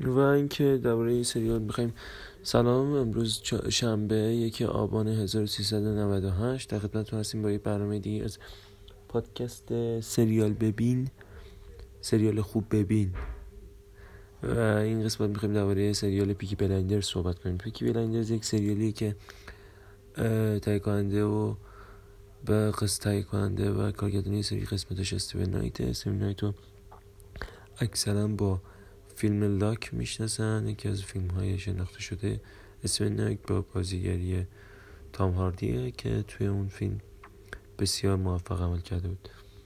و اینکه درباره این سریال بخوایم سلام امروز شنبه یک آبان 1398 در خدمتتون هستیم با یه برنامه دیگه از پادکست سریال ببین. سریال خوب ببین. و این قسمت می‌خوایم درباره سریال پیکی بلایندر صحبت کنیم. پیکی بلایندرز یک سریالی که تهیه کننده و به قصد کننده و کارگردانی سری قسمتش استیون نایت استیون نایت اکثرا با فیلم لاک می‌شناسن یکی از فیلم های شناخته شده استیون نایت با بازیگری تام هاردیه که توی اون فیلم بسیار موفق عمل کرده بود.